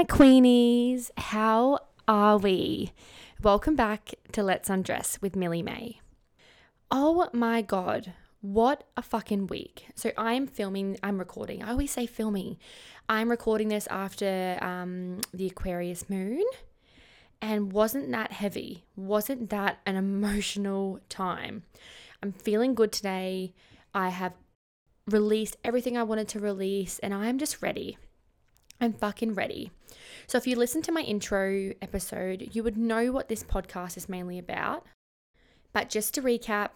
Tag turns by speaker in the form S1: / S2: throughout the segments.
S1: my queenies. How are we? Welcome back to Let's Undress with Millie May. Oh my god, what a fucking week. So I'm filming, I'm recording. I always say filming. I'm recording this after um, the Aquarius moon. And wasn't that heavy? Wasn't that an emotional time? I'm feeling good today. I have released everything I wanted to release, and I'm just ready. I'm fucking ready. So, if you listen to my intro episode, you would know what this podcast is mainly about. But just to recap,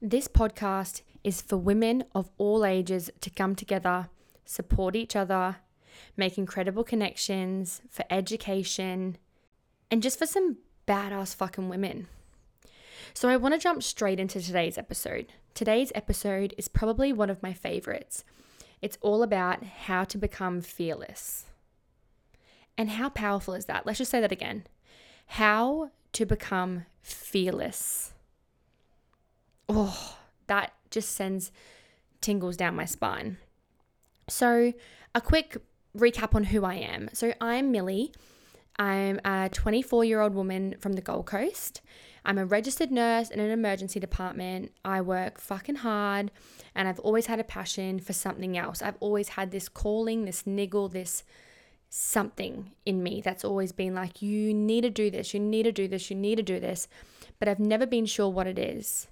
S1: this podcast is for women of all ages to come together, support each other, make incredible connections, for education, and just for some badass fucking women. So, I want to jump straight into today's episode. Today's episode is probably one of my favorites. It's all about how to become fearless. And how powerful is that? Let's just say that again. How to become fearless. Oh, that just sends tingles down my spine. So, a quick recap on who I am. So, I'm Millie. I'm a 24 year old woman from the Gold Coast. I'm a registered nurse in an emergency department. I work fucking hard and I've always had a passion for something else. I've always had this calling, this niggle, this something in me that's always been like, you need to do this, you need to do this, you need to do this. But I've never been sure what it is.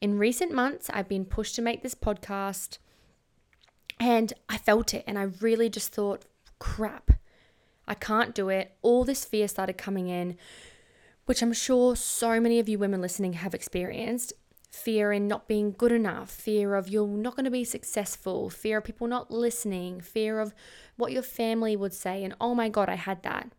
S1: In recent months, I've been pushed to make this podcast and I felt it and I really just thought, crap, I can't do it. All this fear started coming in which I'm sure so many of you women listening have experienced fear in not being good enough, fear of you're not going to be successful, fear of people not listening, fear of what your family would say. And oh my God, I had that.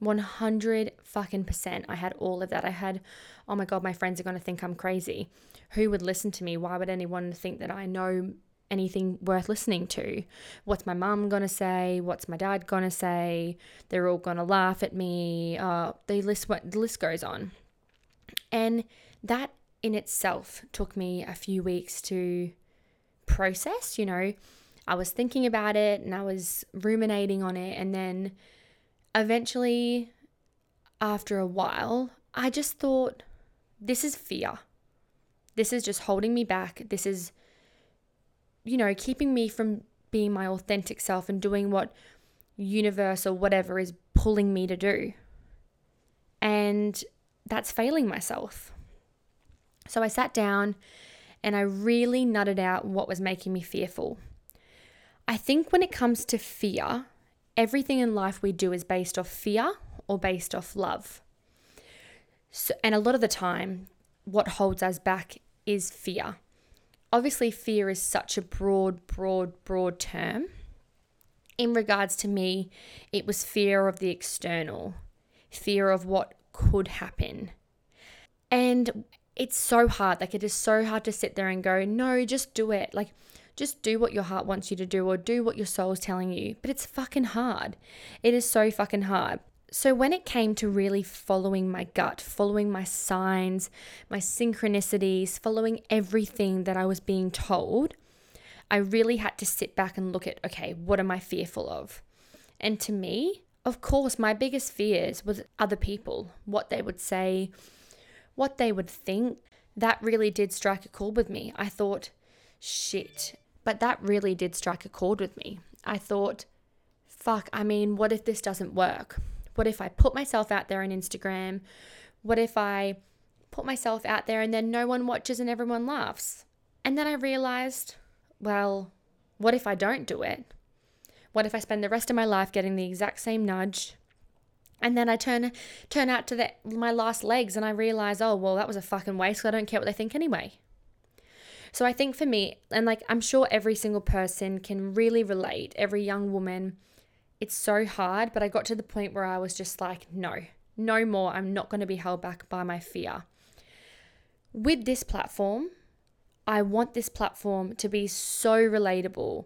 S1: 100 fucking percent. I had all of that. I had, oh my God, my friends are going to think I'm crazy. Who would listen to me? Why would anyone think that I know anything worth listening to. What's my mum gonna say? What's my dad gonna say? They're all gonna laugh at me. Uh, the list what, the list goes on, and that in itself took me a few weeks to process. You know, I was thinking about it and I was ruminating on it, and then eventually, after a while, I just thought, this is fear. This is just holding me back. This is you know, keeping me from being my authentic self and doing what universe or whatever is pulling me to do. And that's failing myself. So I sat down and I really nutted out what was making me fearful. I think when it comes to fear, everything in life we do is based off fear or based off love. So, and a lot of the time, what holds us back is fear obviously, fear is such a broad, broad, broad term. In regards to me, it was fear of the external, fear of what could happen. And it's so hard. Like, it is so hard to sit there and go, no, just do it. Like, just do what your heart wants you to do or do what your soul is telling you. But it's fucking hard. It is so fucking hard. So, when it came to really following my gut, following my signs, my synchronicities, following everything that I was being told, I really had to sit back and look at okay, what am I fearful of? And to me, of course, my biggest fears was other people, what they would say, what they would think. That really did strike a chord with me. I thought, shit. But that really did strike a chord with me. I thought, fuck, I mean, what if this doesn't work? What if I put myself out there on Instagram? What if I put myself out there and then no one watches and everyone laughs? And then I realized, well, what if I don't do it? What if I spend the rest of my life getting the exact same nudge? And then I turn turn out to the, my last legs and I realize, oh, well, that was a fucking waste. So I don't care what they think anyway. So I think for me, and like I'm sure every single person can really relate, every young woman it's so hard, but I got to the point where I was just like, no, no more. I'm not going to be held back by my fear. With this platform, I want this platform to be so relatable.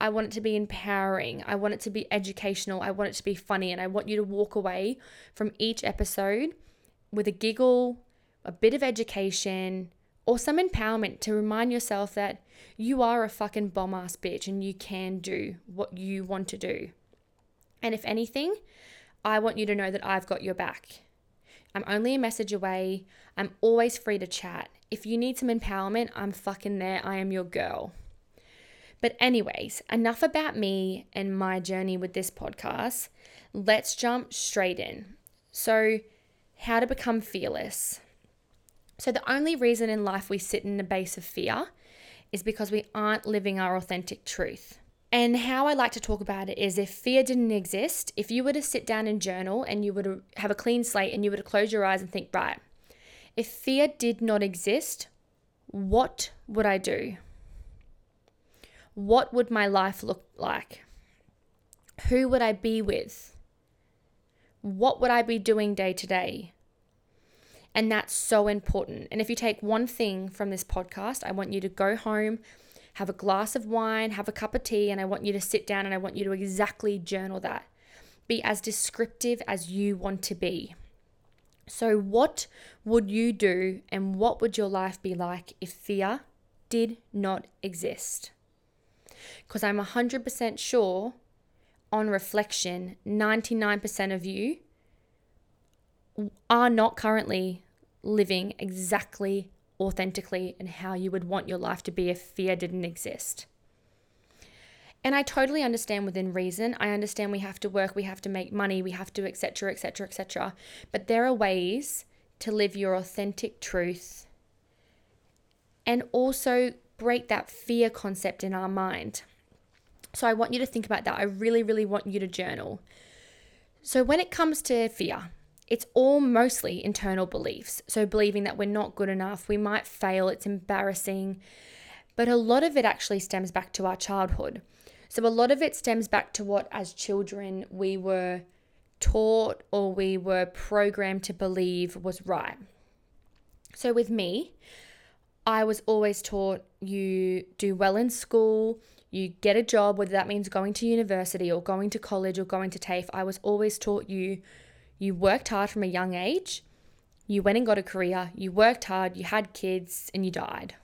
S1: I want it to be empowering. I want it to be educational. I want it to be funny. And I want you to walk away from each episode with a giggle, a bit of education, or some empowerment to remind yourself that you are a fucking bomb ass bitch and you can do what you want to do. And if anything, I want you to know that I've got your back. I'm only a message away. I'm always free to chat. If you need some empowerment, I'm fucking there. I am your girl. But, anyways, enough about me and my journey with this podcast. Let's jump straight in. So, how to become fearless. So, the only reason in life we sit in the base of fear is because we aren't living our authentic truth. And how I like to talk about it is if fear didn't exist, if you were to sit down and journal and you were to have a clean slate and you were to close your eyes and think, right, if fear did not exist, what would I do? What would my life look like? Who would I be with? What would I be doing day to day? And that's so important. And if you take one thing from this podcast, I want you to go home, have a glass of wine, have a cup of tea, and I want you to sit down and I want you to exactly journal that. Be as descriptive as you want to be. So, what would you do and what would your life be like if fear did not exist? Because I'm 100% sure on reflection, 99% of you are not currently living exactly authentically and how you would want your life to be if fear didn't exist. And I totally understand within reason. I understand we have to work, we have to make money, we have to etc etc etc. But there are ways to live your authentic truth and also break that fear concept in our mind. So I want you to think about that. I really really want you to journal. So when it comes to fear, it's all mostly internal beliefs. So, believing that we're not good enough, we might fail, it's embarrassing. But a lot of it actually stems back to our childhood. So, a lot of it stems back to what, as children, we were taught or we were programmed to believe was right. So, with me, I was always taught you do well in school, you get a job, whether that means going to university or going to college or going to TAFE. I was always taught you you worked hard from a young age, you went and got a career, you worked hard, you had kids, and you died.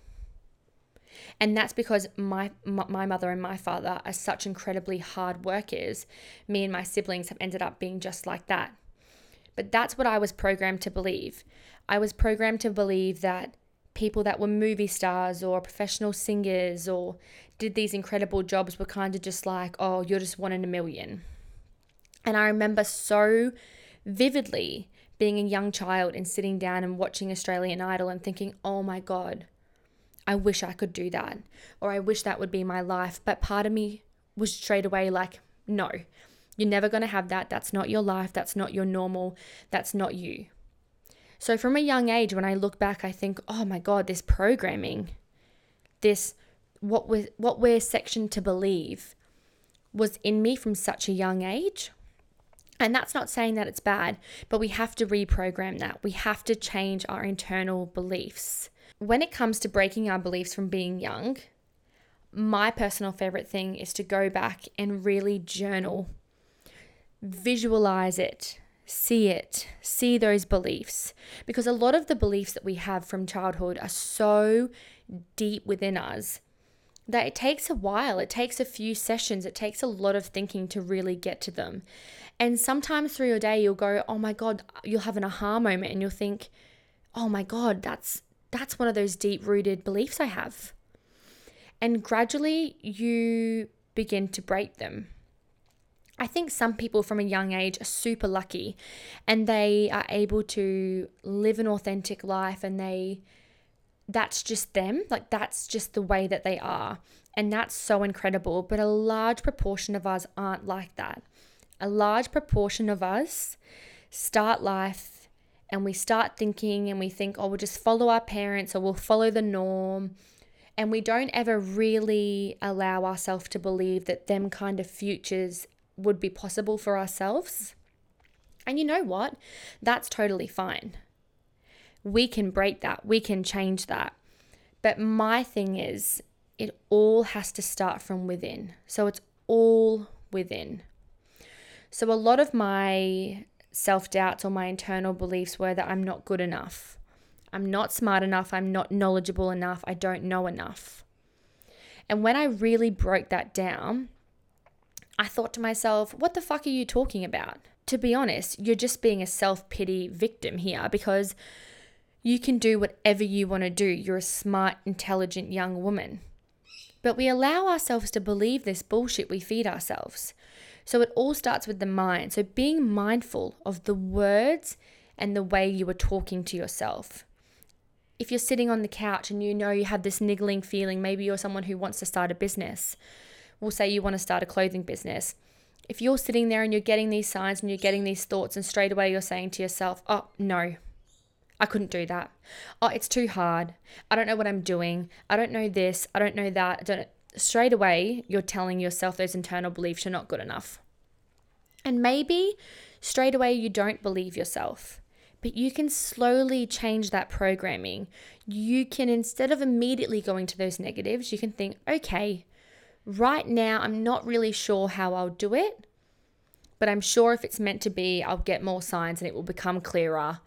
S1: And that's because my my mother and my father are such incredibly hard workers. Me and my siblings have ended up being just like that. But that's what I was programmed to believe. I was programmed to believe that people that were movie stars or professional singers or did these incredible jobs were kind of just like, oh, you're just one in a million. And I remember so vividly being a young child and sitting down and watching Australian Idol and thinking, oh my God, I wish I could do that. Or I wish that would be my life. But part of me was straight away like, no, you're never going to have that. That's not your life. That's not your normal. That's not you. So from a young age, when I look back, I think, oh my God, this programming, this what we what we're sectioned to believe was in me from such a young age and that's not saying that it's bad, but we have to reprogram that. We have to change our internal beliefs. When it comes to breaking our beliefs from being young, my personal favorite thing is to go back and really journal, visualize it, see it, see those beliefs. Because a lot of the beliefs that we have from childhood are so deep within us that it takes a while. It takes a few sessions. It takes a lot of thinking to really get to them. And sometimes through your day you'll go, "Oh my god," you'll have an aha moment and you'll think, "Oh my god, that's that's one of those deep-rooted beliefs I have." And gradually you begin to break them. I think some people from a young age are super lucky and they are able to live an authentic life and they that's just them like that's just the way that they are and that's so incredible but a large proportion of us aren't like that a large proportion of us start life and we start thinking and we think, oh, we'll just follow our parents or we'll follow the norm. And we don't ever really allow ourselves to believe that them kind of futures would be possible for ourselves. And you know what? That's totally fine. We can break that, we can change that. But my thing is, it all has to start from within. So it's all within. So, a lot of my self doubts or my internal beliefs were that I'm not good enough. I'm not smart enough. I'm not knowledgeable enough. I don't know enough. And when I really broke that down, I thought to myself, what the fuck are you talking about? To be honest, you're just being a self pity victim here because you can do whatever you want to do. You're a smart, intelligent young woman. But we allow ourselves to believe this bullshit we feed ourselves. So it all starts with the mind. So being mindful of the words and the way you are talking to yourself. If you're sitting on the couch and you know you have this niggling feeling, maybe you're someone who wants to start a business. We'll say you want to start a clothing business. If you're sitting there and you're getting these signs and you're getting these thoughts, and straight away you're saying to yourself, oh, no, I couldn't do that. Oh, it's too hard. I don't know what I'm doing. I don't know this. I don't know that. I don't straight away you're telling yourself those internal beliefs you're not good enough. And maybe straight away you don't believe yourself. But you can slowly change that programming. You can, instead of immediately going to those negatives, you can think, okay, right now I'm not really sure how I'll do it, but I'm sure if it's meant to be, I'll get more signs and it will become clearer,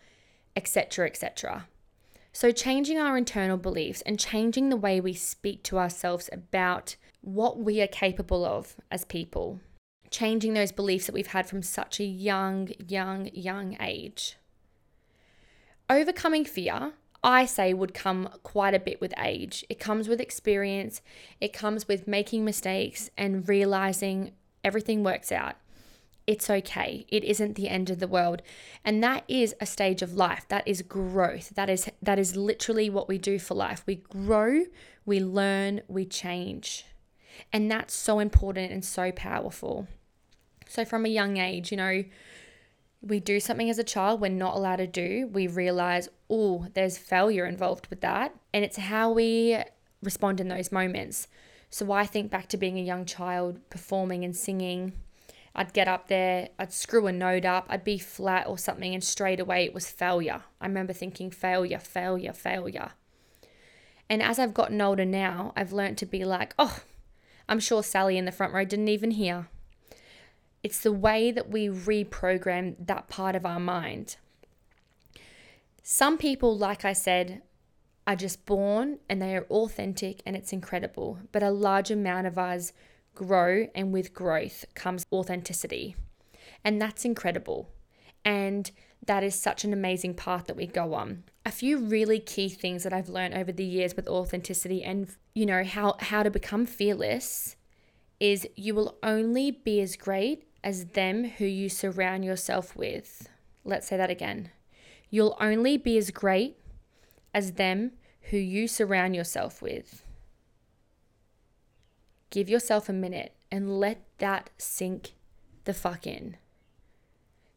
S1: etc., etc. So, changing our internal beliefs and changing the way we speak to ourselves about what we are capable of as people, changing those beliefs that we've had from such a young, young, young age. Overcoming fear, I say, would come quite a bit with age. It comes with experience, it comes with making mistakes and realizing everything works out. It's okay. It isn't the end of the world. And that is a stage of life. That is growth. That is that is literally what we do for life. We grow, we learn, we change. And that's so important and so powerful. So from a young age, you know, we do something as a child we're not allowed to do, we realize, oh, there's failure involved with that. And it's how we respond in those moments. So I think back to being a young child performing and singing. I'd get up there, I'd screw a note up, I'd be flat or something, and straight away it was failure. I remember thinking failure, failure, failure. And as I've gotten older now, I've learned to be like, oh, I'm sure Sally in the front row didn't even hear. It's the way that we reprogram that part of our mind. Some people, like I said, are just born and they are authentic and it's incredible. But a large amount of us grow, and with growth comes authenticity. And that's incredible. And that is such an amazing path that we go on. A few really key things that I've learned over the years with authenticity and you know how how to become fearless is you will only be as great as them who you surround yourself with. Let's say that again. You'll only be as great as them who you surround yourself with. Give yourself a minute and let that sink the fuck in.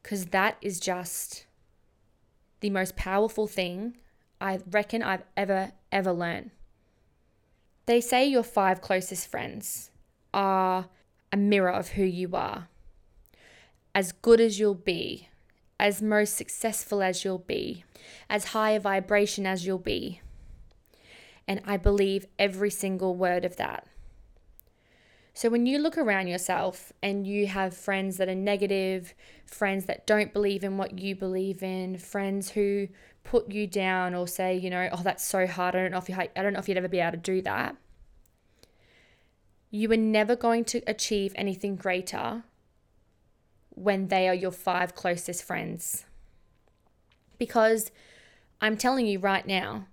S1: Because that is just the most powerful thing I reckon I've ever, ever learned. They say your five closest friends are a mirror of who you are as good as you'll be, as most successful as you'll be, as high a vibration as you'll be. And I believe every single word of that. So when you look around yourself and you have friends that are negative, friends that don't believe in what you believe in, friends who put you down or say, you know, oh that's so hard. I don't know if you I don't know if you'd ever be able to do that. You are never going to achieve anything greater when they are your five closest friends. Because I'm telling you right now,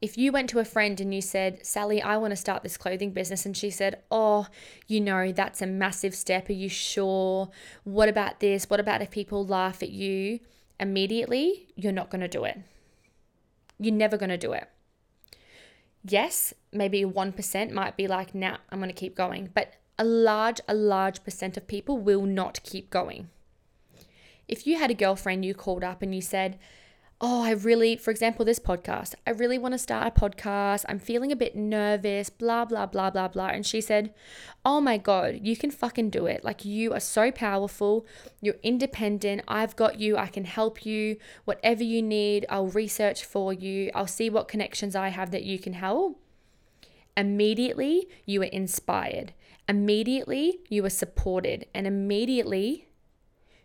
S1: if you went to a friend and you said, Sally, I want to start this clothing business, and she said, Oh, you know, that's a massive step. Are you sure? What about this? What about if people laugh at you? Immediately, you're not going to do it. You're never going to do it. Yes, maybe 1% might be like, nah, I'm going to keep going. But a large, a large percent of people will not keep going. If you had a girlfriend you called up and you said, Oh, I really, for example, this podcast, I really want to start a podcast. I'm feeling a bit nervous, blah, blah, blah, blah, blah. And she said, Oh my God, you can fucking do it. Like, you are so powerful. You're independent. I've got you. I can help you. Whatever you need, I'll research for you. I'll see what connections I have that you can help. Immediately, you are inspired immediately you are supported, and immediately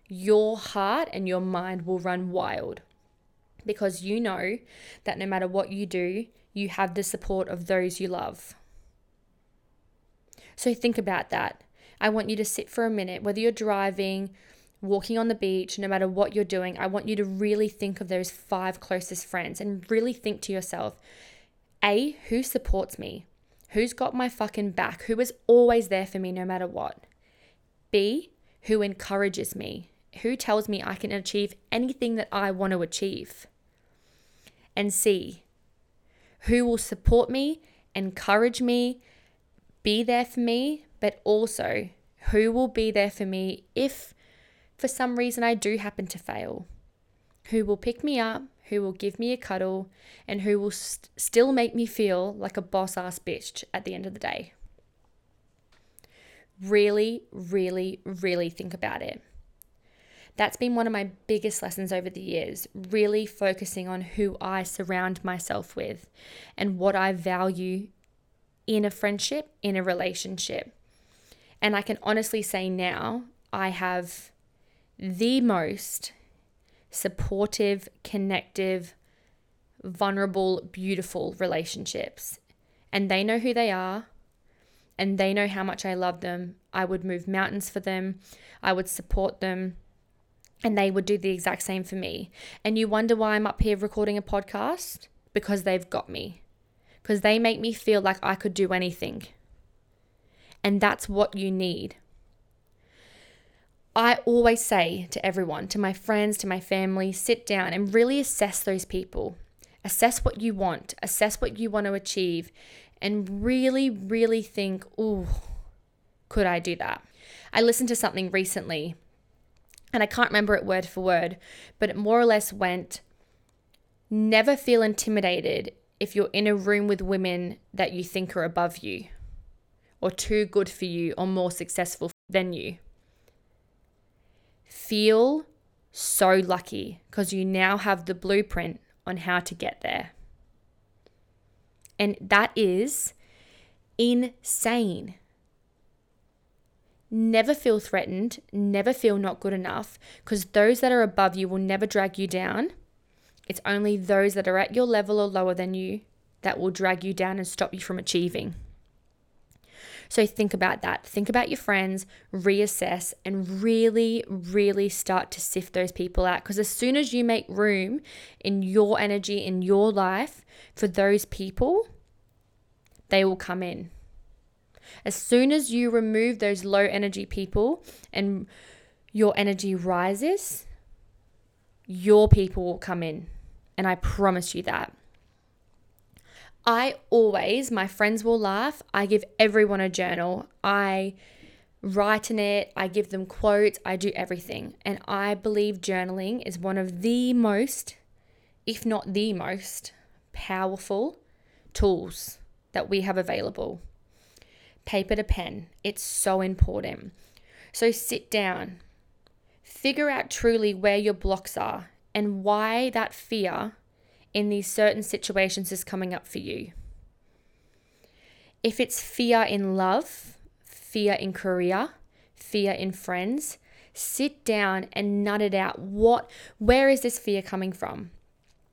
S1: your heart and your mind will run wild because you know that no matter what you do, you have the support of those you love. So think about that. I want you to sit for a minute, whether you're driving, walking on the beach, no matter what you're doing. I want you to really think of those five closest friends and really think to yourself A, who supports me? Who's got my fucking back? Who is always there for me no matter what? B, who encourages me? Who tells me I can achieve anything that I want to achieve? And C, who will support me, encourage me, be there for me, but also who will be there for me if for some reason I do happen to fail? Who will pick me up, who will give me a cuddle, and who will st- still make me feel like a boss ass bitch at the end of the day? Really, really, really think about it. That's been one of my biggest lessons over the years, really focusing on who I surround myself with and what I value in a friendship, in a relationship. And I can honestly say now, I have the most supportive, connective, vulnerable, beautiful relationships. And they know who they are and they know how much I love them. I would move mountains for them, I would support them, and they would do the exact same for me. And you wonder why I'm up here recording a podcast? Because they've got me. Because they make me feel like I could do anything. And that's what you need. I always say to everyone, to my friends, to my family, sit down and really assess those people. Assess what you want, assess what you want to achieve, and really, really think, oh, could I do that? I listened to something recently and I can't remember it word for word, but it more or less went never feel intimidated if you're in a room with women that you think are above you or too good for you or more successful than you feel so lucky because you now have the blueprint on how to get there. And that is insane. Never feel threatened, never feel not good enough because those that are above you will never drag you down. It's only those that are at your level or lower than you that will drag you down and stop you from achieving. So think about that. Think about your friends, reassess, and really, really start to sift those people out. Because as soon as you make room in your energy, in your life for those people, they will come in. As soon as you remove those low energy people and your energy rises, your people will come in. And I promise you that. I always, my friends will laugh. I give everyone a journal. I write in it, I give them quotes, I do everything. And I believe journaling is one of the most, if not the most, powerful tools that we have available. Paper to pen, it's so important. So sit down, figure out truly where your blocks are and why that fear in these certain situations is coming up for you. If it's fear in love, fear in career, fear in friends, sit down and nut it out. What where is this fear coming from?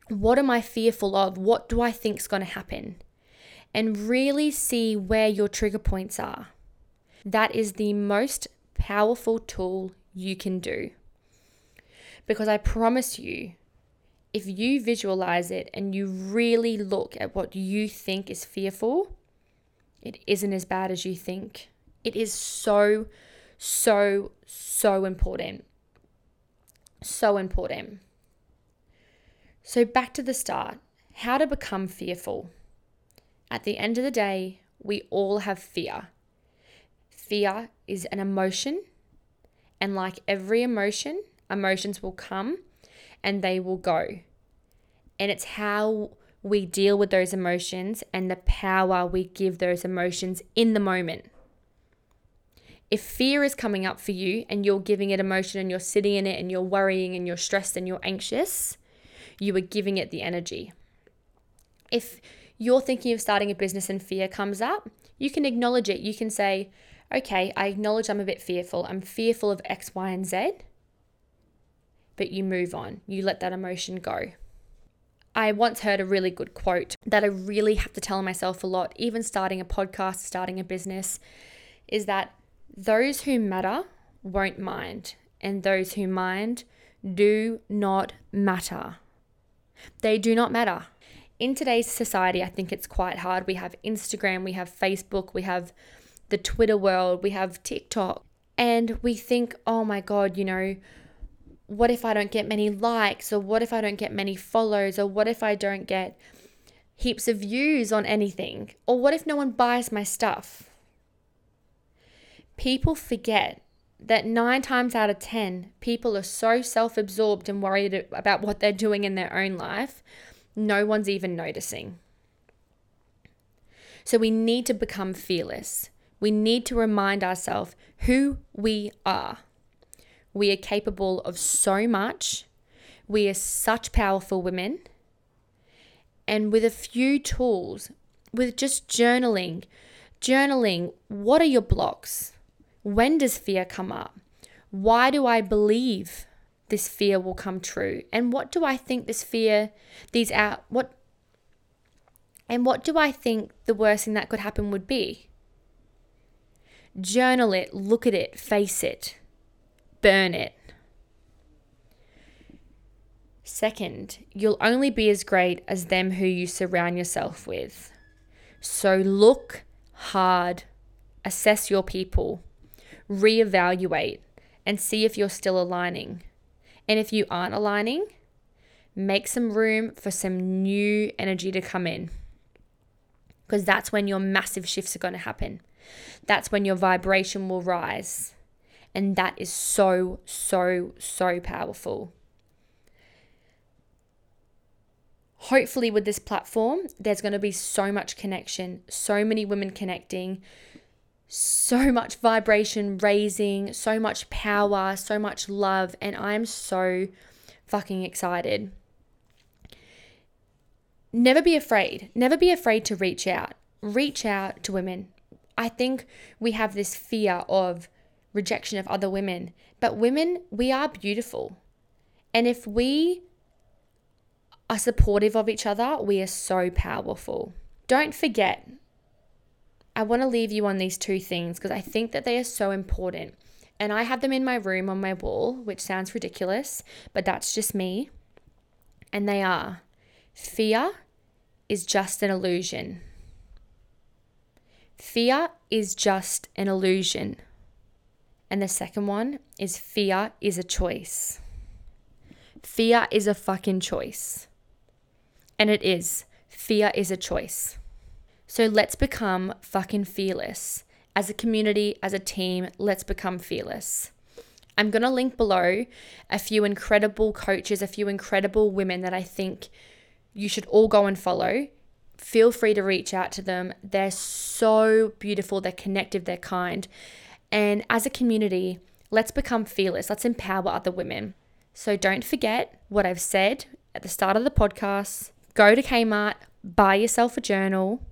S1: What am I fearful of? What do I think is going to happen? And really see where your trigger points are. That is the most powerful tool you can do. Because I promise you, if you visualize it and you really look at what you think is fearful, it isn't as bad as you think. It is so, so, so important. So important. So, back to the start how to become fearful. At the end of the day, we all have fear. Fear is an emotion, and like every emotion, emotions will come and they will go. And it's how we deal with those emotions and the power we give those emotions in the moment. If fear is coming up for you and you're giving it emotion and you're sitting in it and you're worrying and you're stressed and you're anxious, you are giving it the energy. If you're thinking of starting a business and fear comes up, you can acknowledge it. You can say, okay, I acknowledge I'm a bit fearful. I'm fearful of X, Y, and Z but you move on. You let that emotion go. I once heard a really good quote that I really have to tell myself a lot, even starting a podcast, starting a business, is that Those who matter won't mind, and those who mind do not matter. They do not matter. In today's society, I think it's quite hard. We have Instagram, we have Facebook, we have the Twitter world, we have TikTok, and we think, oh my God, you know, what if I don't get many likes, or what if I don't get many follows, or what if I don't get heaps of views on anything, or what if no one buys my stuff? People forget that nine times out of 10, people are so self absorbed and worried about what they're doing in their own life, no one's even noticing. So we need to become fearless. We need to remind ourselves who we are. We are capable of so much. We are such powerful women. And with a few tools, with just journaling, journaling, what are your blocks? When does fear come up? Why do I believe this fear will come true? And what do I think this fear, these out, what, and what do I think the worst thing that could happen would be? Journal it, look at it, face it, burn it. Second, you'll only be as great as them who you surround yourself with. So look hard, assess your people, reevaluate and see if you're still aligning. And if you aren't aligning, make some room for some new energy to come in. Because that's when your massive shifts are going to happen. That's when your vibration will rise. And that is so, so, so powerful. Hopefully, with this platform, there's going to be so much connection, so many women connecting, so much vibration raising, so much power, so much love, and I'm so fucking excited. Never be afraid. Never be afraid to reach out. Reach out to women. I think we have this fear of rejection of other women, but women, we are beautiful. And if we are supportive of each other, we are so powerful. Don't forget I want to leave you on these two things because I think that they are so important. And I have them in my room on my wall, which sounds ridiculous, but that's just me. And they are fear is just an illusion. Fear is just an illusion. And the second one is fear is a choice. Fear is a fucking choice. And it is. Fear is a choice. So let's become fucking fearless. As a community, as a team, let's become fearless. I'm going to link below a few incredible coaches, a few incredible women that I think you should all go and follow. Feel free to reach out to them. They're so beautiful, they're connective, they're kind. And as a community, let's become fearless. Let's empower other women. So don't forget what I've said at the start of the podcast. Go to Kmart, buy yourself a journal,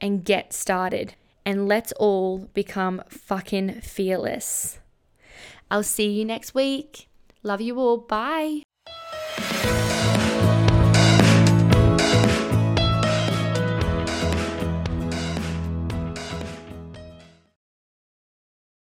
S1: and get started. And let's all become fucking fearless. I'll see you next week. Love you all. Bye.